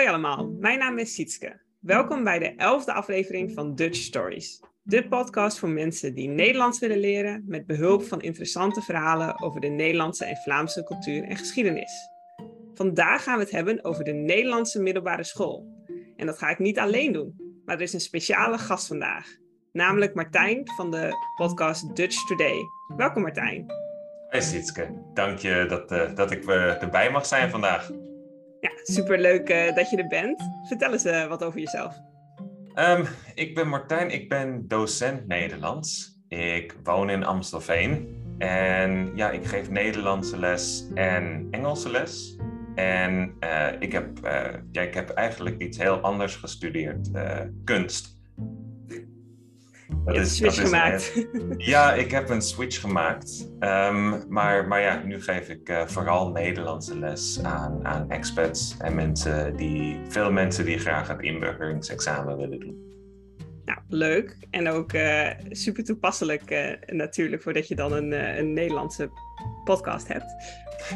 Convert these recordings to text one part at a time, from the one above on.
Hoi allemaal, mijn naam is Sietske. Welkom bij de elfde aflevering van Dutch Stories. De podcast voor mensen die Nederlands willen leren met behulp van interessante verhalen over de Nederlandse en Vlaamse cultuur en geschiedenis. Vandaag gaan we het hebben over de Nederlandse middelbare school. En dat ga ik niet alleen doen, maar er is een speciale gast vandaag, namelijk Martijn van de podcast Dutch Today. Welkom Martijn. Hey Sietske, dank je dat, uh, dat ik uh, erbij mag zijn vandaag. Ja, superleuk uh, dat je er bent. Vertel eens uh, wat over jezelf. Um, ik ben Martijn, ik ben docent Nederlands. Ik woon in Amstelveen. En ja, ik geef Nederlandse les en Engelse les. En uh, ik, heb, ja, ik heb eigenlijk iets heel anders gestudeerd, kunst. Dat je is, switch dat gemaakt. Is, ja, ik heb een switch gemaakt. Um, maar, maar ja, nu geef ik uh, vooral Nederlandse les aan, aan expats en mensen die, veel mensen die graag het inburgeringsexamen willen doen. Nou, leuk. En ook uh, super toepasselijk uh, natuurlijk, voordat je dan een, een Nederlandse podcast hebt.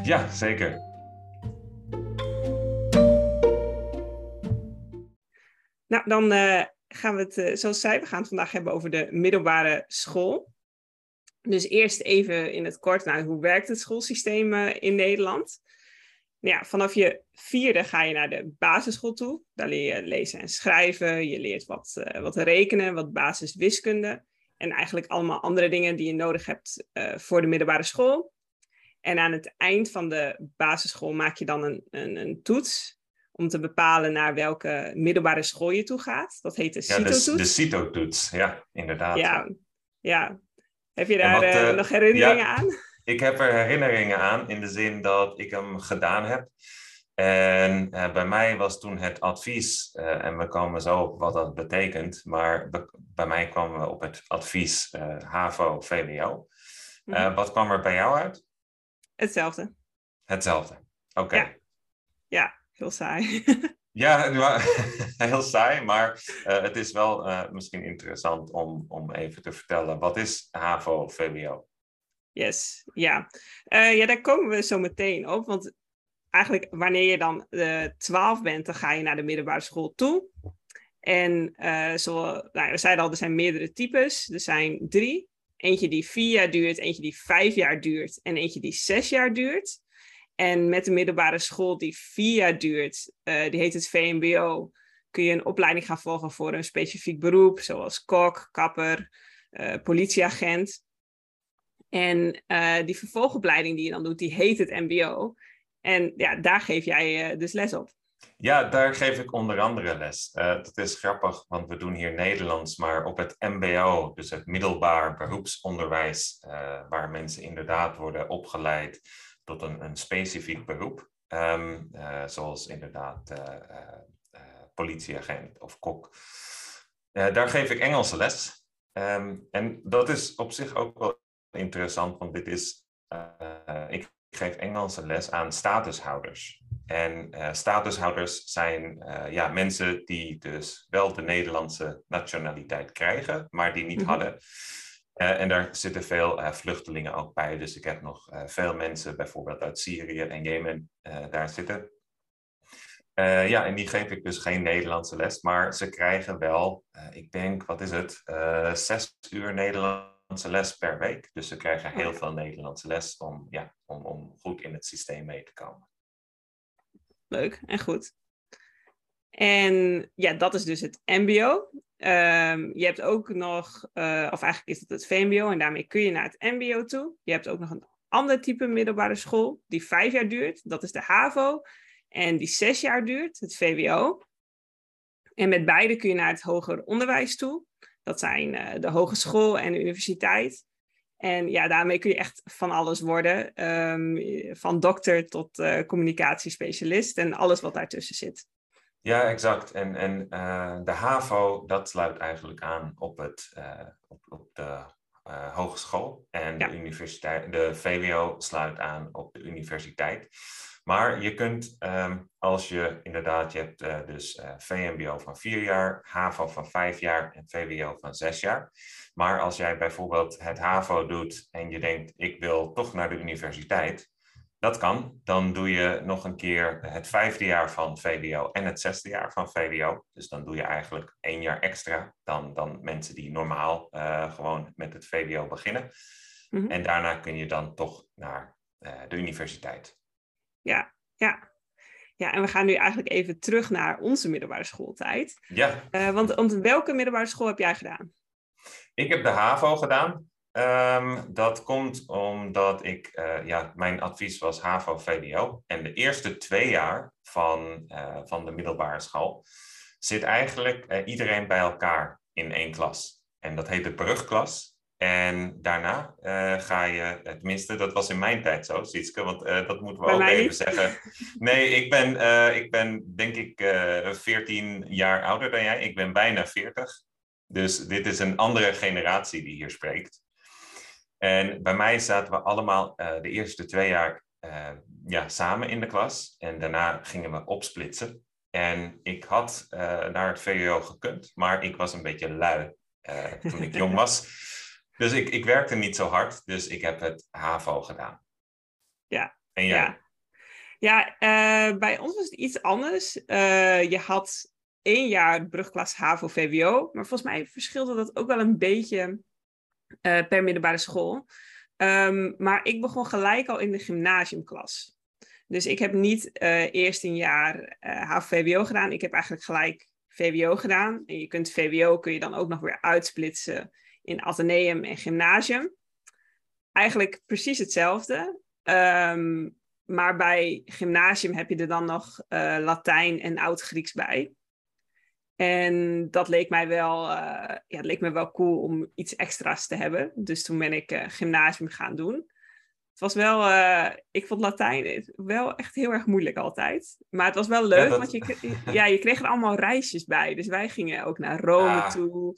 Ja, zeker. Nou, dan gaan we het, eh, zoals zei, we gaan het vandaag hebben over de middelbare school. Dus eerst even in het kort, nou, hoe werkt het schoolsysteem uh, in Nederland? Nou ja, vanaf je vierde ga je naar de basisschool toe. Daar leer je lezen en schrijven. Je leert wat, uh, wat rekenen, wat basiswiskunde. En eigenlijk allemaal andere dingen die je nodig hebt voor de middelbare school. En aan het eind van de basisschool maak je dan een, een, een toets om te bepalen naar welke middelbare school je toe gaat. Dat heet de CITO-toets. Ja, de, de CITO-toets, ja, inderdaad. Ja, ja. Heb je daar wat, uh, nog herinneringen ja, aan? Ik heb er herinneringen aan in de zin dat ik hem gedaan heb. En uh, bij mij was toen het advies, uh, en we komen zo op wat dat betekent, maar be bij mij kwamen we op het advies HAVO-VWO. Mm -hmm. Wat kwam er bij jou uit? Hetzelfde. Hetzelfde, oké. Okay. Ja. ja heel saai. ja, heel saai, maar uh, het is wel uh, misschien interessant om, om even te vertellen. Wat is HAVO-VWO? Yes, ja. Uh, ja, daar komen we zo meteen op. Want eigenlijk wanneer je dan 12 bent, dan ga je naar de middelbare school toe. En zo, nou, we zeiden al, er zijn meerdere types. Er zijn drie. Eentje die vier jaar duurt, eentje die vijf jaar duurt en eentje die zes jaar duurt. En met de middelbare school die vier jaar duurt, uh, die heet het VMBO, kun je een opleiding gaan volgen voor een specifiek beroep, zoals kok, kapper, uh, politieagent. En uh, die vervolgopleiding die je dan doet, die heet het MBO. En ja, daar geef jij dus les op. Ja, daar geef ik onder andere les. dat is grappig, want we doen hier Nederlands, maar op het MBO, dus het middelbaar beroepsonderwijs, waar mensen inderdaad worden opgeleid tot een, een specifiek beroep. Um, uh, zoals inderdaad uh, uh, politieagent of kok. daar geef ik Engelse les. Um, en dat is op zich ook wel interessant, want dit is, ik geef Engelse les aan statushouders. En statushouders zijn ja, mensen die dus wel de Nederlandse nationaliteit krijgen, maar die niet mm -hmm. hadden. Uh, en daar zitten veel uh, vluchtelingen ook bij. Dus ik heb nog uh, veel mensen, bijvoorbeeld uit Syrië en Jemen, daar zitten. ja, en die geef ik dus geen Nederlandse les, maar ze krijgen wel, ik denk, wat is het, zes uur Nederlandse les per week. Dus ze krijgen heel veel Nederlandse les om, ja, om, om goed in het systeem mee te komen. Leuk en goed. En ja, dat is dus het MBO. Um, je hebt ook nog, uh, of eigenlijk is het het VMBO en daarmee kun je naar het MBO toe. Je hebt ook nog een ander type middelbare school die vijf jaar duurt. Dat is de HAVO. En die zes jaar duurt, het VWO. En met beide kun je naar het hoger onderwijs toe. Dat zijn uh, de hogeschool en de universiteit. En ja, daarmee kun je echt van alles worden. Um, van dokter tot uh, communicatiespecialist en alles wat daartussen zit. Ja, exact. En, en uh, de HAVO, dat sluit eigenlijk aan op, het, uh, op, op de uh, hogeschool. En ja. de, universiteit, de VWO sluit aan op de universiteit. Maar je kunt, um, als je inderdaad, je hebt dus VMBO van vier jaar, HAVO van vijf jaar en VWO van zes jaar. Maar als jij bijvoorbeeld het HAVO doet en je denkt, ik wil toch naar de universiteit, Dat kan. Dan doe je nog een keer het vijfde jaar van VWO en het zesde jaar van VWO. Dus dan doe je eigenlijk één jaar extra dan, dan mensen die normaal uh, gewoon met het VWO beginnen. Mhm. En daarna kun je dan toch naar uh, de universiteit. Ja, ja. Ja, en we gaan nu eigenlijk even terug naar onze middelbare schooltijd. Ja. Uh, want, want welke middelbare school heb jij gedaan? Ik heb de HAVO gedaan. Um, dat komt omdat ik, uh, ja, mijn advies was HAVO-VWO. En de eerste twee jaar van, uh, van de middelbare school zit eigenlijk uh, iedereen bij elkaar in één klas. En dat heet de brugklas. En daarna ga je, tenminste, dat was in mijn tijd zo, Sietske, want dat moeten we ook even niet. zeggen. Nee, ik ben, ik ben denk ik 14 jaar ouder dan jij. Ik ben bijna 40. Dus dit is een andere generatie die hier spreekt. En bij mij zaten we allemaal uh, de eerste twee jaar uh, ja, samen in de klas. En daarna gingen we opsplitsen. En ik had uh, naar het VWO gekund, maar ik was een beetje lui toen ik jong was. Dus ik, ik werkte niet zo hard, dus ik heb het HAVO gedaan. Ja. En jij? Ja, ja bij ons was het iets anders. je had één jaar brugklas HAVO-VWO, maar volgens mij verschilde dat ook wel een beetje uh, per middelbare school. Um, maar ik begon gelijk al in de gymnasiumklas. Dus ik heb niet uh, eerst een jaar uh, eh, HVWO gedaan. Ik heb eigenlijk gelijk VWO gedaan. En je kunt VWO kun je dan ook nog weer uitsplitsen in ateneum en gymnasium. Eigenlijk precies hetzelfde. Um, maar bij gymnasium heb je er dan nog Latijn en Oud-Grieks bij. En dat leek mij wel, uh, ja, leek me wel cool om iets extra's te hebben. Dus toen ben ik uh, gymnasium gaan doen. Het was wel, uh, ik vond Latijn wel echt heel erg moeilijk altijd. Maar het was wel leuk, want je, ja, je kreeg er allemaal reisjes bij. Dus wij gingen ook naar Rome ah. toe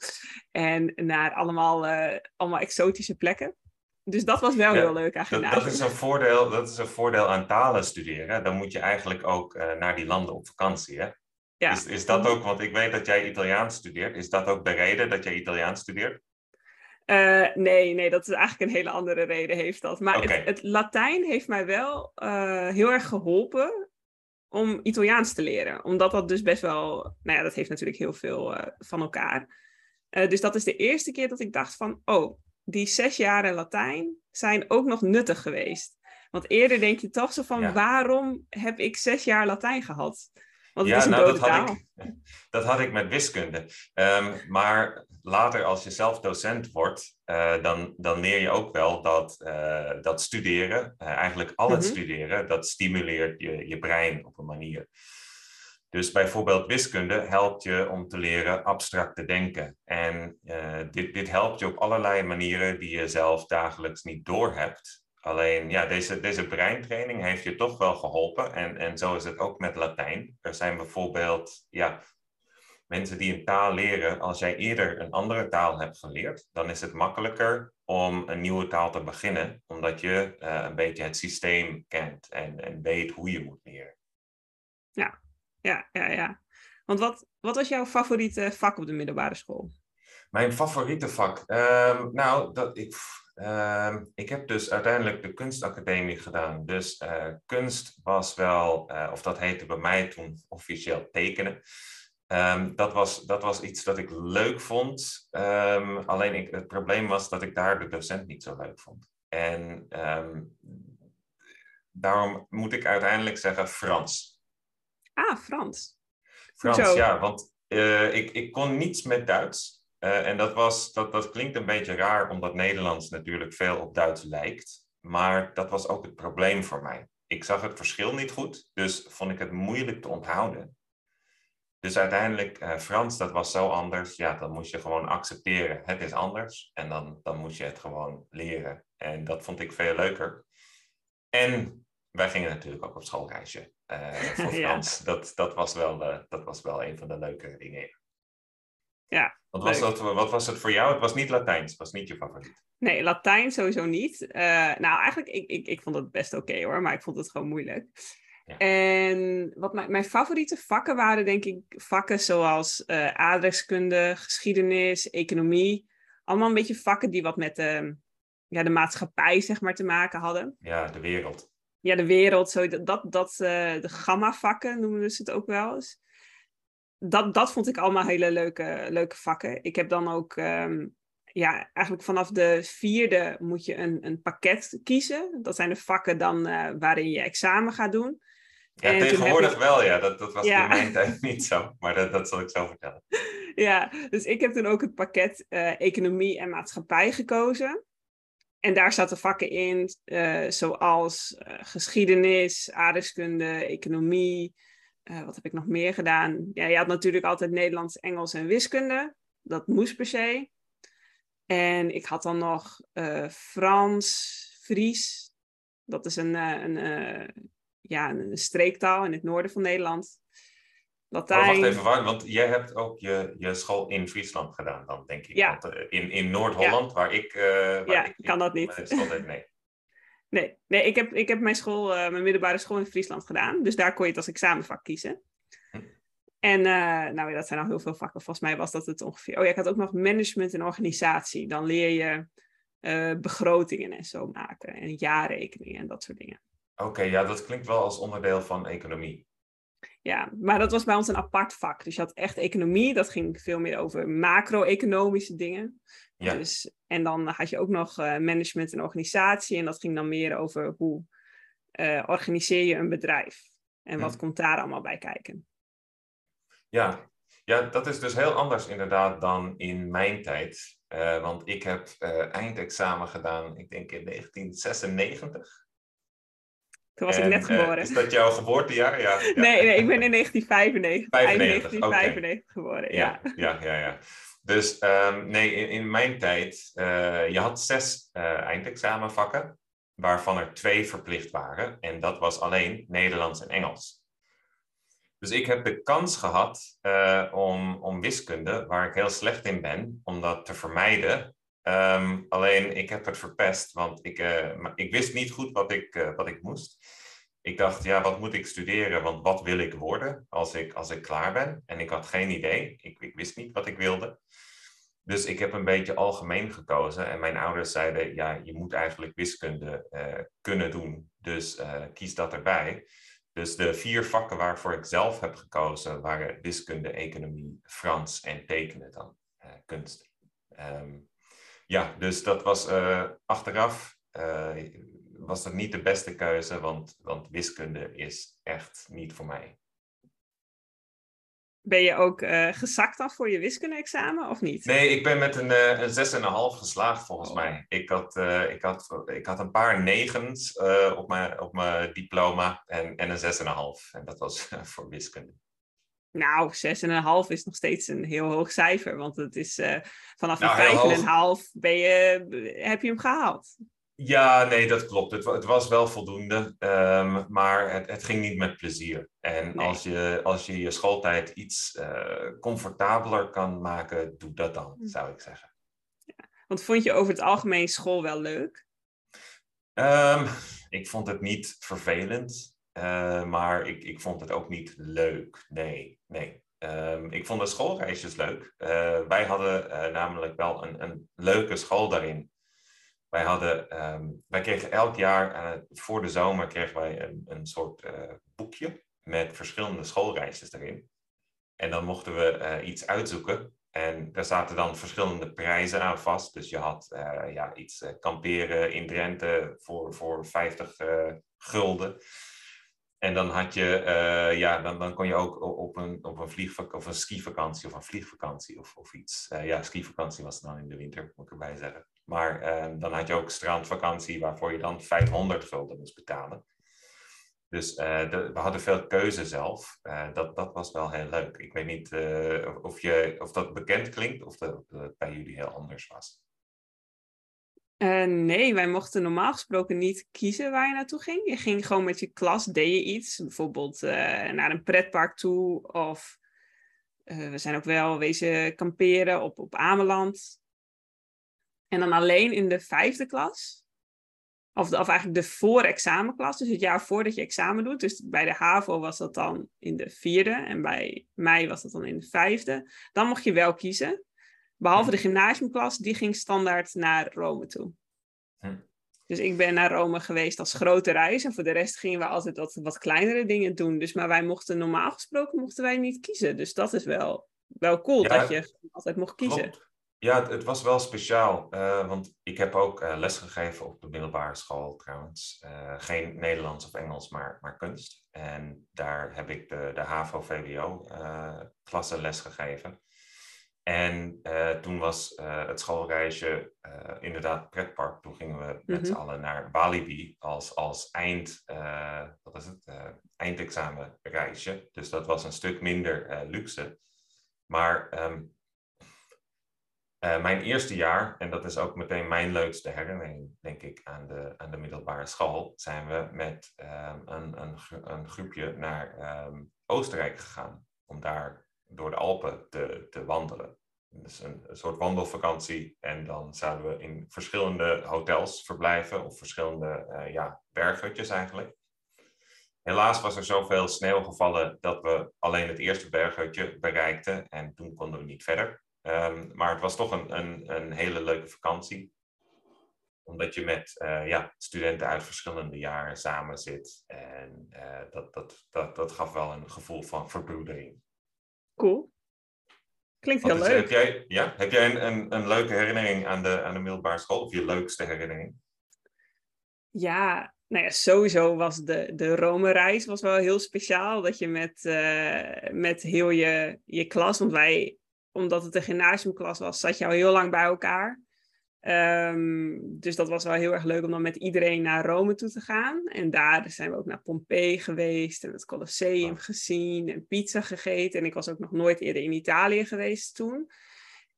en naar allemaal, allemaal exotische plekken. Dus dat was wel heel leuk eigenlijk. Dat, dat, is een voordeel, dat is een voordeel aan talen studeren. Dan moet je eigenlijk ook naar die landen op vakantie. Hè? Ja. Is, is dat ook, want ik weet dat jij Italiaans studeert, is dat ook de reden dat jij Italiaans studeert? Uh, nee, nee, dat is eigenlijk een hele andere reden heeft dat. Maar het, het, Latijn heeft mij wel uh, heel erg geholpen om Italiaans te leren. Omdat dat dus best wel, nou ja, dat heeft natuurlijk heel veel uh, van elkaar. dus dat is de eerste keer dat ik dacht van, oh, die zes jaren Latijn zijn ook nog nuttig geweest. Want eerder denk je toch zo van, ja. waarom heb ik zes jaar Latijn gehad? Ja, nou, dat had, ik, dat had ik met wiskunde. Um, maar later, als je zelf docent wordt, uh, dan, dan leer je ook wel dat, uh, dat studeren, uh, eigenlijk al het mm -hmm. studeren, dat stimuleert je, je brein op een manier. Dus bijvoorbeeld wiskunde helpt je om te leren abstract te denken. En dit, dit helpt je op allerlei manieren die je zelf dagelijks niet doorhebt. Alleen ja, deze, deze breintraining heeft je toch wel geholpen. En, en zo is het ook met Latijn. Er zijn bijvoorbeeld ja, mensen die een taal leren. Als jij eerder een andere taal hebt geleerd, dan is het makkelijker om een nieuwe taal te beginnen. Omdat je uh, een beetje het systeem kent en, en weet hoe je moet leren. Ja, ja, ja, ja. Want wat, wat was jouw favoriete vak op de middelbare school? Mijn favoriete vak? Um, nou, dat, ik, uh, ik heb dus uiteindelijk de kunstacademie gedaan. Dus uh, kunst was wel, uh, of dat heette bij mij toen officieel tekenen. Um, dat, was, dat was iets dat ik leuk vond. Um, alleen ik, het probleem was dat ik daar de docent niet zo leuk vond. En daarom moet ik uiteindelijk zeggen Frans. Ah, Frans. Frans, ja, want uh, ik, ik kon niets met Duits. Uh, en dat, was, dat, dat klinkt een beetje raar, omdat Nederlands natuurlijk veel op Duits lijkt. Maar dat was ook het probleem voor mij. Ik zag het verschil niet goed, dus vond ik het moeilijk te onthouden. Dus uiteindelijk, uh, Frans, dat was zo anders. Ja, dan moest je gewoon accepteren. Het is anders. En dan, dan moest je het gewoon leren. En dat vond ik veel leuker. En wij gingen natuurlijk ook op schoolreisje uh, voor Frans. ja. dat, dat, was wel, dat was wel een van de leukere dingen. Ja, wat was, dat, wat was het voor jou? Het was niet Latijns, het was niet je favoriet. Nee, Latijn sowieso niet. Uh, nou, eigenlijk, ik, ik, ik vond het best oké okay, hoor, maar ik vond het gewoon moeilijk. Ja. En wat mijn, mijn favoriete vakken waren, denk ik, vakken zoals uh, aardrijkskunde, geschiedenis, economie. Allemaal een beetje vakken die wat met de, ja, de maatschappij, zeg maar, te maken hadden. Ja, de wereld. ja, de wereld, zo, dat, dat, uh, de gamma-vakken noemen ze het ook wel eens. Dat, dat vond ik allemaal hele leuke, leuke vakken. Ik heb dan ook, um, ja, eigenlijk vanaf de vierde moet je een, een pakket kiezen. Dat zijn de vakken dan uh, waarin je examen gaat doen. Ja, en tegenwoordig ik... wel, ja. Dat, dat was ja. in mijn tijd niet zo. Maar dat, dat zal ik zo vertellen. Ja, dus ik heb toen ook het pakket uh, economie en maatschappij gekozen. En daar zaten vakken in, uh, zoals geschiedenis, aardrijkskunde, economie. Uh, wat heb ik nog meer gedaan? Ja, je had natuurlijk altijd Nederlands, Engels en wiskunde. Dat moest per se. En ik had dan nog Frans, Fries. Dat is een, een, ja, een streektaal in het noorden van Nederland. Latijn. Oh, wacht even, waar, want jij hebt ook je, je school in Friesland gedaan dan, denk ik. Ja. Want, in, in Noord-Holland, waar ik... Waar ja, ik, kan dat niet. Nee. Nee, nee ik, heb, ik heb mijn, school, uh, mijn middelbare school in Friesland gedaan. Dus daar kon je het als examenvak kiezen. Hm. En nou, dat zijn al heel veel vakken. Volgens mij was dat het ongeveer. Oh ja, ik had ook nog management en organisatie. Dan leer je begrotingen en zo maken. En jaarrekeningen en dat soort dingen. Oké, ja, dat klinkt wel als onderdeel van economie. Ja, maar dat was bij ons een apart vak. Dus je had echt economie, dat ging veel meer over macro-economische dingen. Ja. Dus, en dan had je ook nog uh, management en organisatie. En dat ging dan meer over hoe uh, organiseer je een bedrijf. En wat hm. komt daar allemaal bij kijken. Ja. ja, dat is dus heel anders inderdaad dan in mijn tijd. Uh, want ik heb eindexamen gedaan, ik denk in 1996. Toen was ik net eh, geboren. is dat jouw geboortejaar? Ja, ja. Nee, nee, ik ben in 1995. 95, 1995 geboren, ja. Ja, ja, ja. Dus um, nee, in, in, mijn tijd, uh, je had zes uh, eindexamenvakken, waarvan er twee verplicht waren. En dat was alleen Nederlands en Engels. Dus ik heb de kans gehad uh, om, om wiskunde, waar ik heel slecht in ben, om dat te vermijden. Um, alleen ik heb het verpest, want ik, uh, ik wist niet goed wat ik, uh, wat ik moest. Ik dacht, ja, wat moet ik studeren? Want wat wil ik worden als ik, als ik klaar ben? En ik had geen idee. Ik, ik wist niet wat ik wilde. Dus ik heb een beetje algemeen gekozen. En mijn ouders zeiden, ja, je moet eigenlijk wiskunde uh, kunnen doen. Dus kies dat erbij. Dus de vier vakken waarvoor ik zelf heb gekozen waren wiskunde, economie, Frans en tekenen dan, kunst. Um, ja, dus dat was uh, achteraf uh, was dat niet de beste keuze, want, want wiskunde is echt niet voor mij. Ben je ook uh, gezakt dan voor je wiskunde-examen of niet? Nee, ik ben met een, uh, een 6,5 geslaagd volgens oh. mij. Ik had, uh, ik, had, ik had een paar negens op, mijn, op mijn diploma en, en een 6,5. En dat was voor wiskunde. Nou, 6,5 is nog steeds een heel hoog cijfer. Want het is uh, vanaf nou, 5,5 ben je, heb je hem gehaald. Ja, nee, dat klopt. Het, het was wel voldoende, um, maar het, het, ging niet met plezier. En nee. als, je, als je je schooltijd iets uh, comfortabeler kan maken, doe dat dan, hm. zou ik zeggen. Ja. Want vond je over het algemeen school wel leuk? Um, ik vond het niet vervelend. Uh, maar ik, ik vond het ook niet leuk. Nee, nee. Um, ik vond de schoolreisjes leuk. Uh, wij hadden uh, namelijk wel een, een leuke school daarin. Wij, hadden, um, wij kregen elk jaar, voor de zomer, kregen wij een, een soort boekje met verschillende schoolreisjes erin. En dan mochten we iets uitzoeken. En daar zaten dan verschillende prijzen aan vast. Dus je had ja, iets kamperen in Drenthe voor, voor 50 gulden. En dan had je, uh, ja, dan, dan kon je ook op een, op een vliegvakantie of een skivakantie of een vliegvakantie of, of iets. Uh, ja, skivakantie was dan in de winter, moet ik erbij zeggen. Maar uh, dan had je ook strandvakantie waarvoor je dan 500 gulden moest betalen. Dus we hadden veel keuze zelf. dat, dat was wel heel leuk. Ik weet niet of, je, of dat bekend klinkt of dat bij jullie heel anders was. Uh, nee, wij mochten normaal gesproken niet kiezen waar je naartoe ging. Je ging gewoon met je klas, deed je iets. Bijvoorbeeld uh, naar een pretpark toe. Of uh, we zijn ook wel wezen kamperen op, op Ameland. En dan alleen in de vijfde klas. Of, of eigenlijk de voor-examenklas. Dus het jaar voordat je examen doet. Dus bij de HAVO was dat dan in de vierde. En bij mij was dat dan in de vijfde. Dan mocht je wel kiezen. Behalve de gymnasiumklas, die ging standaard naar Rome toe. Dus ik ben naar Rome geweest als grote reis. En voor de rest gingen we altijd wat, wat kleinere dingen doen. Dus, maar wij mochten normaal gesproken mochten wij niet kiezen. Dus dat is wel, wel cool dat je altijd mocht kiezen. Ja, het, het, was wel speciaal. Uh, want ik heb ook uh, lesgegeven op de middelbare school trouwens. Uh, geen Nederlands of Engels, maar, maar kunst. En daar heb ik de, de HAVO-VWO-klasse lesgegeven. En uh, toen was uh, het schoolreisje uh, inderdaad pretpark. Toen gingen we met mm -hmm. z'n allen naar Walibi als, als eind, wat is het? eindexamenreisje. Dus dat was een stuk minder luxe. Maar um, mijn eerste jaar, en dat is ook meteen mijn leukste herinnering, denk ik, aan de, aan de middelbare school, zijn we met um, een, een, een, groepje naar um, Oostenrijk gegaan. Om daar door de Alpen te, te wandelen. Dus een, een, soort wandelvakantie. En dan zouden we in verschillende hotels verblijven, of verschillende uh, ja, berghutjes eigenlijk. Helaas was er zoveel sneeuw gevallen dat we alleen het eerste berghutje bereikten. En toen konden we niet verder. Um, maar het was toch een, een, een hele leuke vakantie omdat je met uh, ja, studenten uit verschillende jaren samen zit. En uh, dat, dat, dat, dat gaf wel een gevoel van verbroedering. Cool. Klinkt heel leuk. Heb jij, ja, heb jij een, een, een, leuke herinnering aan de, aan de middelbare school? Of je leukste herinnering? Ja, nou ja, sowieso was de, de Rome-reis was wel heel speciaal. Dat je met, uh, met heel je, je klas, want wij, omdat het een gymnasiumklas was, zat je al heel lang bij elkaar. Um, dus dat was wel heel erg leuk om dan met iedereen naar Rome toe te gaan. En daar zijn we ook naar Pompeii geweest en het Colosseum gezien en pizza gegeten. En ik was ook nog nooit eerder in Italië geweest toen.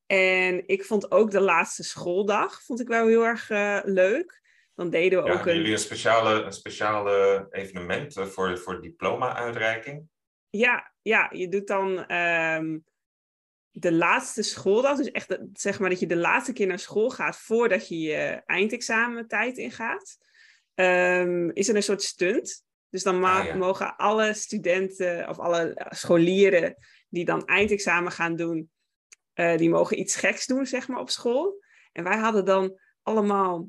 En ik vond ook de laatste schooldag vond ik wel heel erg uh, leuk. Dan deden we ja, ook een... jullie een speciale, een speciale evenement voor, voor diploma-uitreiking? Ja, ja, je doet dan um, de laatste schooldag, dus echt zeg maar dat je de laatste keer naar school gaat voordat je je eindexamentijd ingaat, um, is er een soort stunt. Dus dan ah, ja. mogen alle studenten of alle scholieren die dan eindexamen gaan doen, uh, die mogen iets geks doen, zeg maar, op school. En wij hadden dan allemaal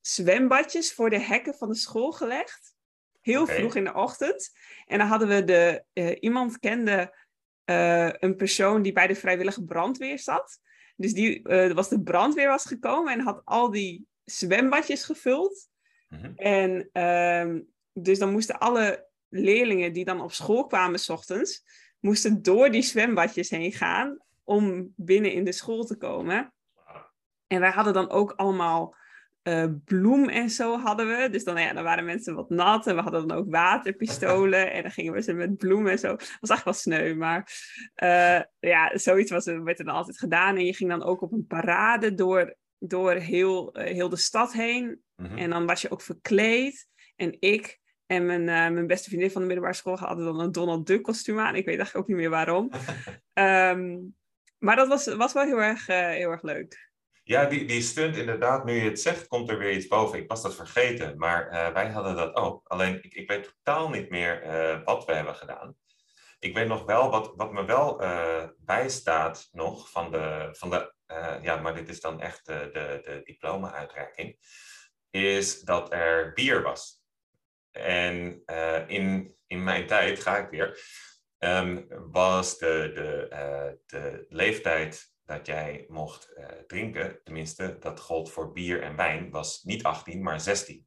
zwembadjes voor de hekken van de school gelegd. Heel okay. vroeg in de ochtend. En dan hadden we de, uh, iemand kende uh, een persoon die bij de vrijwillige brandweer zat. Dus die uh, was de brandweer was gekomen en had al die zwembadjes gevuld. Mm-hmm. En um, dus dan moesten alle leerlingen die dan op school kwamen s ochtends, moesten door die zwembadjes heen gaan om binnen in de school te komen. En wij hadden dan ook allemaal uh, bloem en zo hadden we. Dus dan, ja, dan waren mensen wat nat en we hadden dan ook waterpistolen en dan gingen we ze met bloemen en zo. Dat was echt wel sneu, maar uh, ja, zoiets was, werd er dan altijd gedaan. En je ging dan ook op een parade door, door heel, uh, heel de stad heen. Mm-hmm. En dan was je ook verkleed. En ik en mijn, mijn beste vriendin van de middelbare school hadden dan een Donald Duck kostuum aan. Ik weet eigenlijk ook niet meer waarom. um, maar dat was, was wel heel erg, heel erg leuk. Ja, die, die stunt inderdaad, nu je het zegt, komt er weer iets boven. Ik was dat vergeten, maar uh, wij hadden dat ook. Alleen, ik, ik weet totaal niet meer uh, wat we hebben gedaan. Ik weet nog wel, wat, wat me wel uh, bijstaat nog van de, van de ja, maar dit is dan echt de, de, diploma-uitreiking, is dat er bier was. En in, in mijn tijd, ga ik weer, um, was de, de, de leeftijd dat jij mocht uh, drinken, tenminste, dat gold voor bier en wijn, was niet 18, maar 16.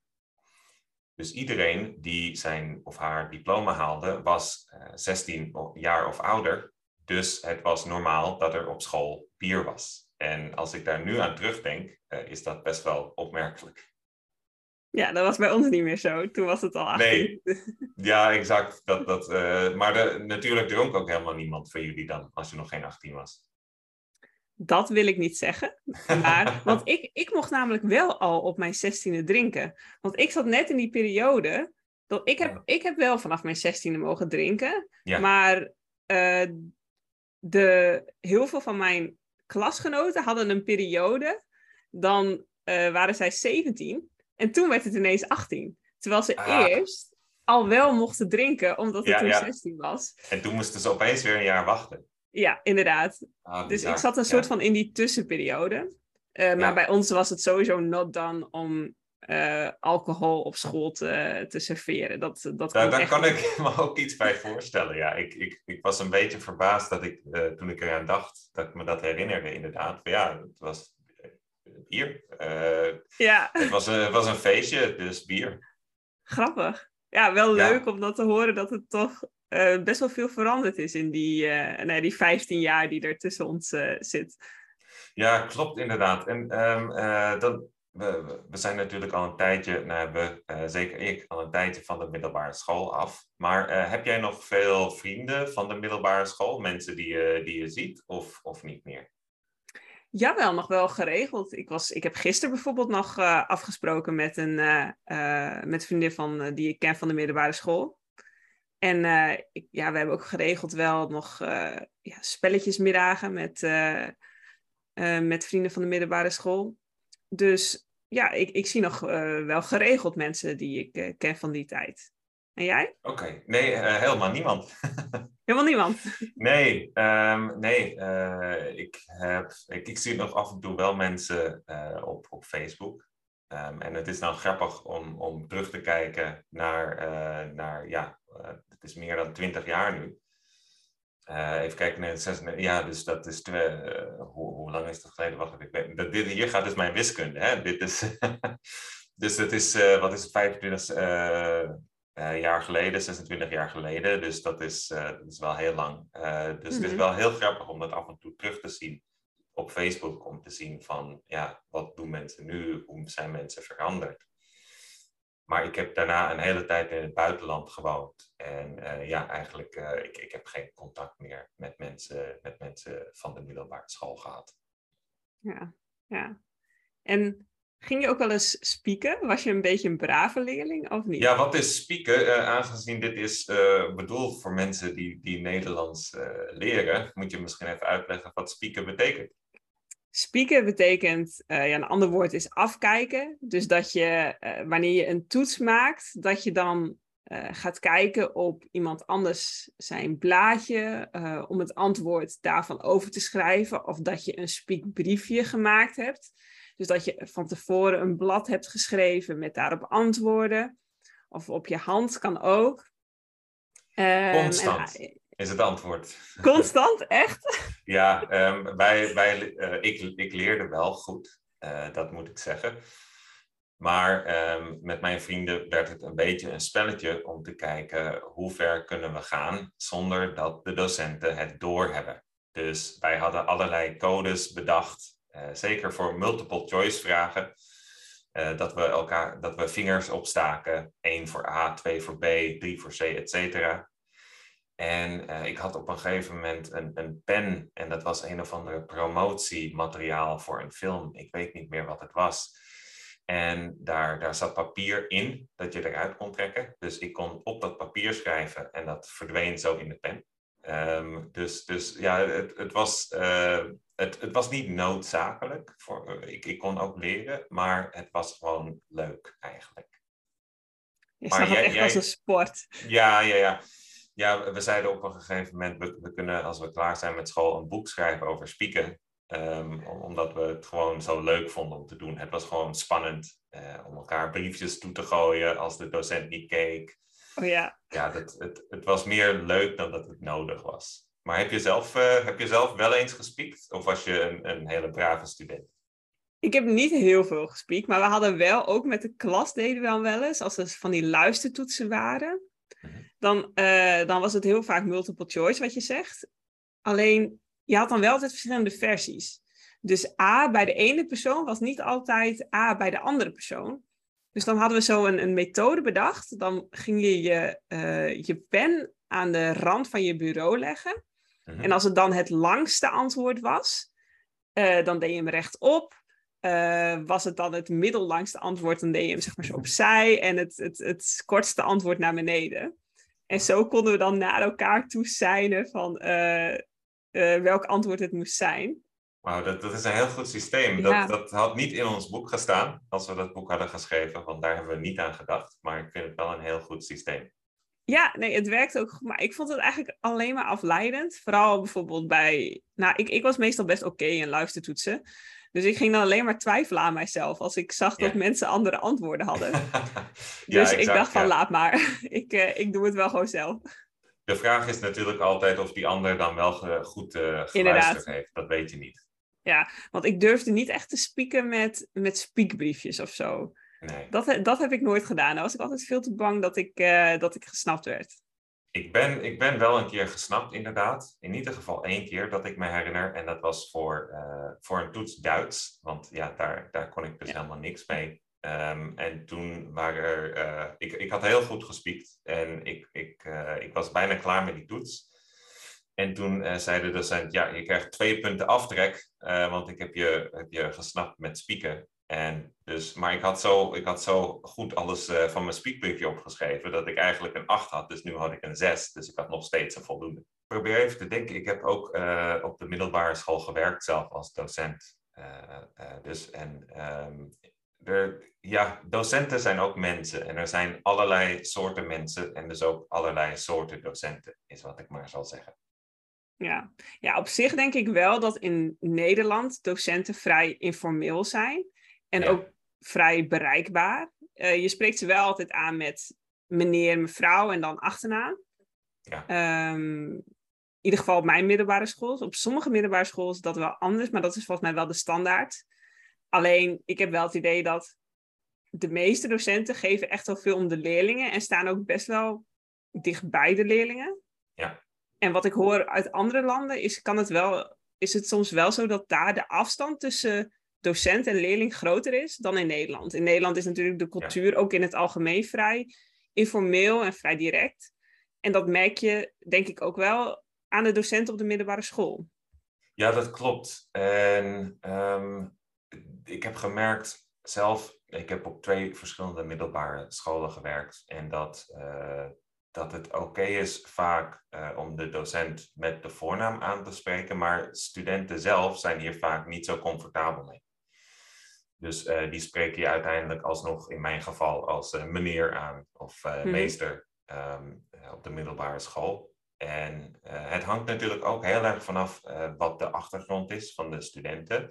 Dus iedereen die zijn of haar diploma haalde, was uh, 16 jaar of ouder. Dus het was normaal dat er op school bier was. En als ik daar nu aan terugdenk, uh, is dat best wel opmerkelijk. Ja, dat was bij ons niet meer zo. Toen was het al 18. Nee, ja, exact. Dat, dat, maar de, natuurlijk dronk ook helemaal niemand van jullie dan, als je nog geen 18 was. Dat wil ik niet zeggen. Maar, want ik, ik mocht namelijk wel al op mijn zestiende drinken. Want ik zat net in die periode. Dat ik, heb, ik heb wel vanaf mijn zestiende mogen drinken. Ja. Maar uh, de, heel veel van mijn klasgenoten hadden een periode. Dan uh, waren zij 17. En toen werd het ineens 18. Terwijl ze ah. eerst al wel mochten drinken, omdat het ja, toen ja. 16 was. En toen moesten ze opeens weer een jaar wachten. Ja, inderdaad. Ah, dus ik zat een soort van in die tussenperiode. Uh, maar ja. bij ons was het sowieso not done om eh, alcohol op school te, te serveren. Dat, dat daar, kan ik me ook iets bij voorstellen. Ja, ik, ik, ik was een beetje verbaasd dat ik, uh, toen ik eraan dacht, dat ik me dat herinnerde inderdaad. Ja, het was bier. Ja. Het was, het was een feestje, dus bier. Grappig. Ja, wel leuk om dat te horen dat het toch uh, best wel veel veranderd is in die, uh, nee, die 15 jaar die er tussen ons uh, zit. Ja, klopt inderdaad. En um, dan, we, we, zijn natuurlijk al een tijdje, nou, we, zeker ik, al een tijdje van de middelbare school af. Maar heb jij nog veel vrienden van de middelbare school? Mensen die, je die je ziet of, of niet meer? Jawel, nog wel geregeld. Ik, was, ik heb gisteren bijvoorbeeld nog afgesproken met een, met een vriendin van, die ik ken van de middelbare school. En uh, ik, ja, we hebben ook geregeld wel nog uh, ja, spelletjesmiddagen met, uh, met vrienden van de middelbare school. Dus ja, ik, ik zie nog wel geregeld mensen die ik ken van die tijd. En jij? Oké, nee, helemaal niemand. helemaal niemand? nee, um, nee ik, heb, ik, ik zie nog af en toe wel mensen op, op Facebook. Um, en het is dan grappig om, om terug te kijken naar, naar ja, het is meer dan twintig jaar nu. Uh, even kijken, nee, 96, ja, dus dat is twee, hoe, hoe, lang is dat geleden? Wacht, ik weet, dat, dit, hier gaat dus mijn wiskunde. Hè? Dit is, dus dat is, wat is het, 25 jaar geleden, 26 jaar geleden. Dus dat is, dat is wel heel lang. dus het is mhm. wel heel grappig om dat af en toe terug te zien op Facebook. Om te zien van, ja, wat doen mensen nu? Hoe zijn mensen veranderd? Maar ik heb daarna een hele tijd in het buitenland gewoond. En uh, ja, eigenlijk, uh, ik, ik heb geen contact meer met mensen, met mensen van de middelbare school gehad. Ja, ja. En ging je ook wel eens spieken? Was je een beetje een brave leerling of niet? Ja, wat is spieken? Uh, aangezien dit is bedoeld voor mensen die, die Nederlands leren, moet je misschien even uitleggen wat spieken betekent. Spieken betekent, uh, ja, een ander woord is afkijken. Dus dat je, uh, wanneer je een toets maakt, dat je dan uh, gaat kijken op iemand anders zijn blaadje om het antwoord daarvan over te schrijven. Of dat je een spiekbriefje gemaakt hebt. Dus dat je van tevoren een blad hebt geschreven met daarop antwoorden. Of op je hand kan ook. Um, Constant is het antwoord. Constant, echt? ja, um, wij, wij, uh, ik, ik leerde wel goed, uh, dat moet ik zeggen. Maar um, met mijn vrienden werd het een beetje een spelletje om te kijken hoe ver kunnen we gaan zonder dat de docenten het doorhebben. Dus wij hadden allerlei codes bedacht, uh, zeker voor multiple choice vragen. dat, we elkaar, dat we vingers opstaken, één voor A, twee voor B, drie voor C, et cetera. En uh, ik had op een gegeven moment een, een pen en dat was een of andere promotiemateriaal voor een film. Ik weet niet meer wat het was. En daar, daar zat papier in dat je eruit kon trekken. Dus ik kon op dat papier schrijven en dat verdween zo in de pen. Um, dus, dus ja, het, het, was, uh, het, het was niet noodzakelijk. Voor, ik, ik kon ook leren, maar het was gewoon leuk eigenlijk. Je zag het echt jij, als een sport. Ja, ja, ja. Ja, we zeiden op een gegeven moment, we, we, kunnen als we klaar zijn met school een boek schrijven over spieken. Um, omdat we het gewoon zo leuk vonden om te doen. Het was gewoon spannend uh, om elkaar briefjes toe te gooien als de docent niet keek. Oh ja. Ja, dat, het, het was meer leuk dan dat het nodig was. Maar heb je zelf, uh, heb je zelf wel eens gespiekt? Of was je een, een hele brave student? Ik heb niet heel veel gespiekt, maar we hadden wel ook met de klas deden we dan wel eens, als er van die luistertoetsen waren dan, uh, dan was het heel vaak multiple choice wat je zegt. Alleen, je had dan wel altijd verschillende versies. Dus A bij de ene persoon was niet altijd A bij de andere persoon. Dus dan hadden we zo een, een methode bedacht. Dan ging je je, uh, je pen aan de rand van je bureau leggen. Mhm. En als het dan het langste antwoord was, uh, dan deed je hem rechtop. Uh, was het dan het middellangste antwoord, dan deed je hem zeg maar zo opzij. En het, het, het kortste antwoord naar beneden. En zo konden we dan naar elkaar toe zijn van uh, uh, welk antwoord het moest zijn. Wauw, dat, dat is een heel goed systeem. Dat, dat had niet in ons boek gestaan als we dat boek hadden geschreven, want daar hebben we niet aan gedacht. Maar ik vind het wel een heel goed systeem. Ja, nee, het werkt ook goed. Maar ik vond het eigenlijk alleen maar afleidend. Vooral bijvoorbeeld bij. Nou, ik, ik was meestal best oké in luistertoetsen. Dus ik ging dan alleen maar twijfelen aan mijzelf als ik zag dat mensen andere antwoorden hadden. dus ik dacht van laat maar, ik, uh, ik doe het wel gewoon zelf. De vraag is natuurlijk altijd of die ander dan wel goed uh, geluisterd heeft. Dat weet je niet. Ja, want ik durfde niet echt te spieken met, met spiekbriefjes of zo. Nee. Dat, dat heb ik nooit gedaan. Dan was ik altijd veel te bang dat ik, uh, dat ik gesnapt werd. Ik ben, ik ben wel een keer gesnapt, inderdaad. In ieder geval één keer dat ik me herinner. En dat was voor, uh, voor een toets Duits. Want ja, daar, daar kon ik dus helemaal niks mee. Um, en toen waren er... Uh, ik, ik had heel goed gespiekt. En ik, ik, ik was bijna klaar met die toets. En toen zei de docent, ja, je krijgt twee punten aftrek, want ik heb je, heb je gesnapt met spieken. En dus, maar ik had zo, ik had zo goed alles uh, van mijn spiekbriefje opgeschreven dat ik eigenlijk een 8 had. Dus nu had ik een 6. Dus ik had nog steeds een voldoende. Ik probeer even te denken. Ik heb ook op de middelbare school gewerkt zelf als docent. dus en er, ja, docenten zijn ook mensen. En er zijn allerlei soorten mensen en dus ook allerlei soorten docenten, is wat ik maar zal zeggen. Ja. ja, op zich denk ik wel dat in Nederland docenten vrij informeel zijn en ook vrij bereikbaar. Uh, je spreekt ze wel altijd aan met meneer, mevrouw en dan achternaam. Ja. Um, in ieder geval op mijn middelbare school. Op sommige middelbare scholen is dat wel anders, maar dat is volgens mij wel de standaard. Alleen, ik heb wel het idee dat de meeste docenten geven echt wel veel om de leerlingen en staan ook best wel dichtbij de leerlingen. Ja. En wat ik hoor uit andere landen is, kan het wel, is het soms wel zo dat daar de afstand tussen docent en leerling groter is dan in Nederland. In Nederland is natuurlijk de cultuur ook in het algemeen vrij informeel en vrij direct. En dat merk je denk ik ook wel aan de docenten op de middelbare school. Ja, dat klopt. En um, ik heb gemerkt zelf, ik heb op twee verschillende middelbare scholen gewerkt. En dat uh, dat het oké is vaak uh, om de docent met de voornaam aan te spreken, maar studenten zelf zijn hier vaak niet zo comfortabel mee. Dus uh, die spreken je uiteindelijk alsnog, in mijn geval, als uh, meneer aan of hmm. meester um, op de middelbare school. En het hangt natuurlijk ook heel erg vanaf wat de achtergrond is van de studenten.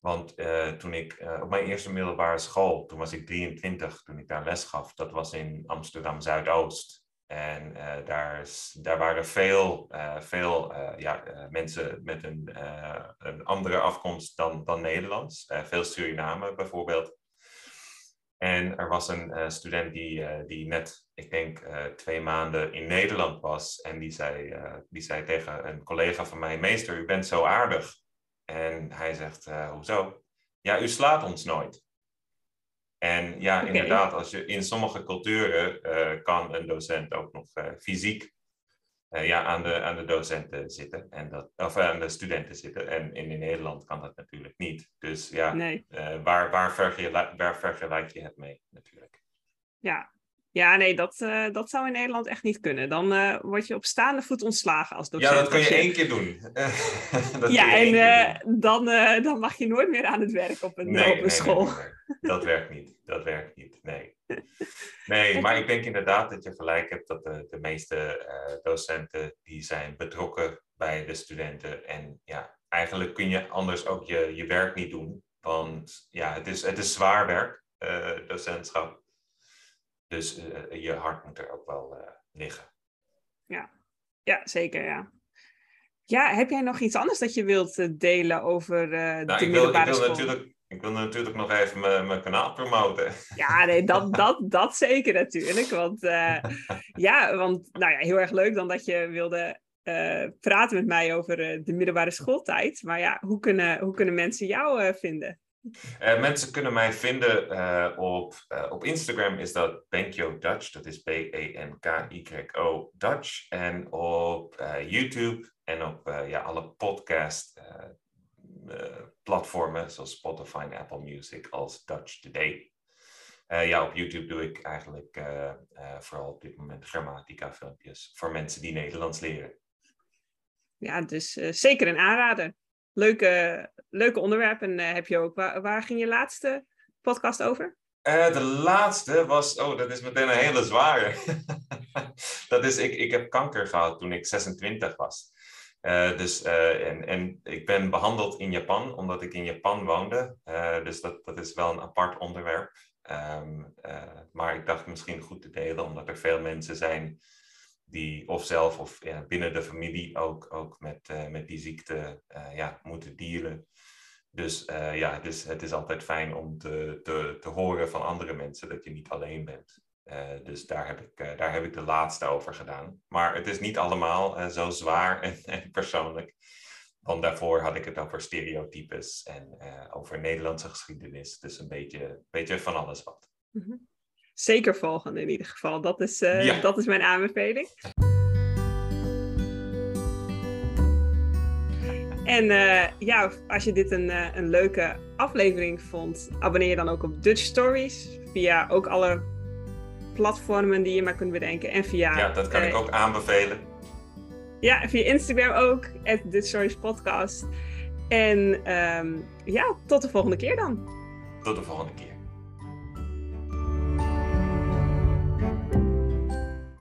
Want toen ik op mijn eerste middelbare school, toen was ik 23, toen ik daar les gaf, dat was in Amsterdam Zuidoost. En uh, daar, daar waren veel, uh, veel uh, ja, mensen met een, een andere afkomst dan, dan Nederlands. veel Suriname bijvoorbeeld. En er was een student die, die net, ik denk, twee maanden in Nederland was. En die zei, die zei tegen een collega van mij: Meester, u bent zo aardig. En hij zegt: Hoezo? Ja, u slaat ons nooit. En ja, inderdaad, als je in sommige culturen uh, kan een docent ook nog uh, fysiek uh, ja, aan, de, aan de docenten zitten, en dat, of aan de studenten zitten. En, in Nederland kan dat natuurlijk niet. Dus ja, nee. waar, waar, vergelijk, waar vergelijk je het mee natuurlijk? Ja, ja, nee, dat, uh, dat zou in Nederland echt niet kunnen. Dan uh, word je op staande voet ontslagen als docent. Ja, dat kun je, één keer doen. ja, en uh, dan, dan mag je nooit meer aan het werk op een, nee, op een nee, school. Nee, dat werkt niet. Dat werkt niet, nee. Nee, maar ik denk inderdaad dat je gelijk hebt dat de, de meeste docenten die zijn betrokken bij de studenten. En ja, eigenlijk kun je anders ook je, je werk niet doen. Want ja, het is, het is zwaar werk, docentschap. Dus uh, je hart moet er ook wel uh, liggen. Ja. ja, zeker ja. Ja, heb jij nog iets anders dat je wilt delen over uh, nou, de ik wil, middelbare ik wil school? Natuurlijk, ik wil natuurlijk nog even mijn kanaal promoten. Ja, nee, dat, dat, dat zeker natuurlijk. Want ja, want nou ja, heel erg leuk dan dat je wilde praten met mij over de middelbare schooltijd. Maar ja, hoe kunnen, hoe kunnen mensen jou vinden? Uh, mensen kunnen mij vinden uh, op, uh, op Instagram is dat Benkyo Dutch. Dat is B-E-N-K-Y-O Dutch. En op YouTube en op ja, alle podcast platformen zoals Spotify en Apple Music als Dutch Today. ja, op YouTube doe ik eigenlijk vooral op dit moment grammatica filmpjes voor mensen die Nederlands leren. Ja, dus zeker een aanrader leuke, leuke onderwerpen uh, heb je ook. Waar, waar, ging je laatste podcast over? Uh, de laatste was, oh, dat is meteen een hele zware. dat is, ik, ik heb kanker gehad toen ik 26 was. dus, en, en ik ben behandeld in Japan, omdat ik in Japan woonde. dus dat, dat is wel een apart onderwerp. Ehm, maar ik dacht misschien goed te delen, omdat er veel mensen zijn die of zelf of binnen de familie ook, ook met, met die ziekte ja, moeten dealen. Dus uh, ja, het is, het is altijd fijn om te, te, horen van andere mensen dat je niet alleen bent. Dus daar heb, ik, daar heb ik de laatste over gedaan. Maar het is niet allemaal zo zwaar en, en, persoonlijk. Want daarvoor had ik het over stereotypes en over Nederlandse geschiedenis. Dus een beetje, beetje van alles wat. Mhm. Zeker volgen in ieder geval. Dat is, ja. dat is mijn aanbeveling. En uh, ja, als je dit een, uh, een leuke aflevering vond, abonneer je dan ook op Dutch Stories. Via ook alle platformen die je maar kunt bedenken. En via. Ja, dat kan ik ook aanbevelen. Ja, via Instagram ook, at Dutch Stories Podcast. En um, ja, tot de volgende keer dan. Tot de volgende keer.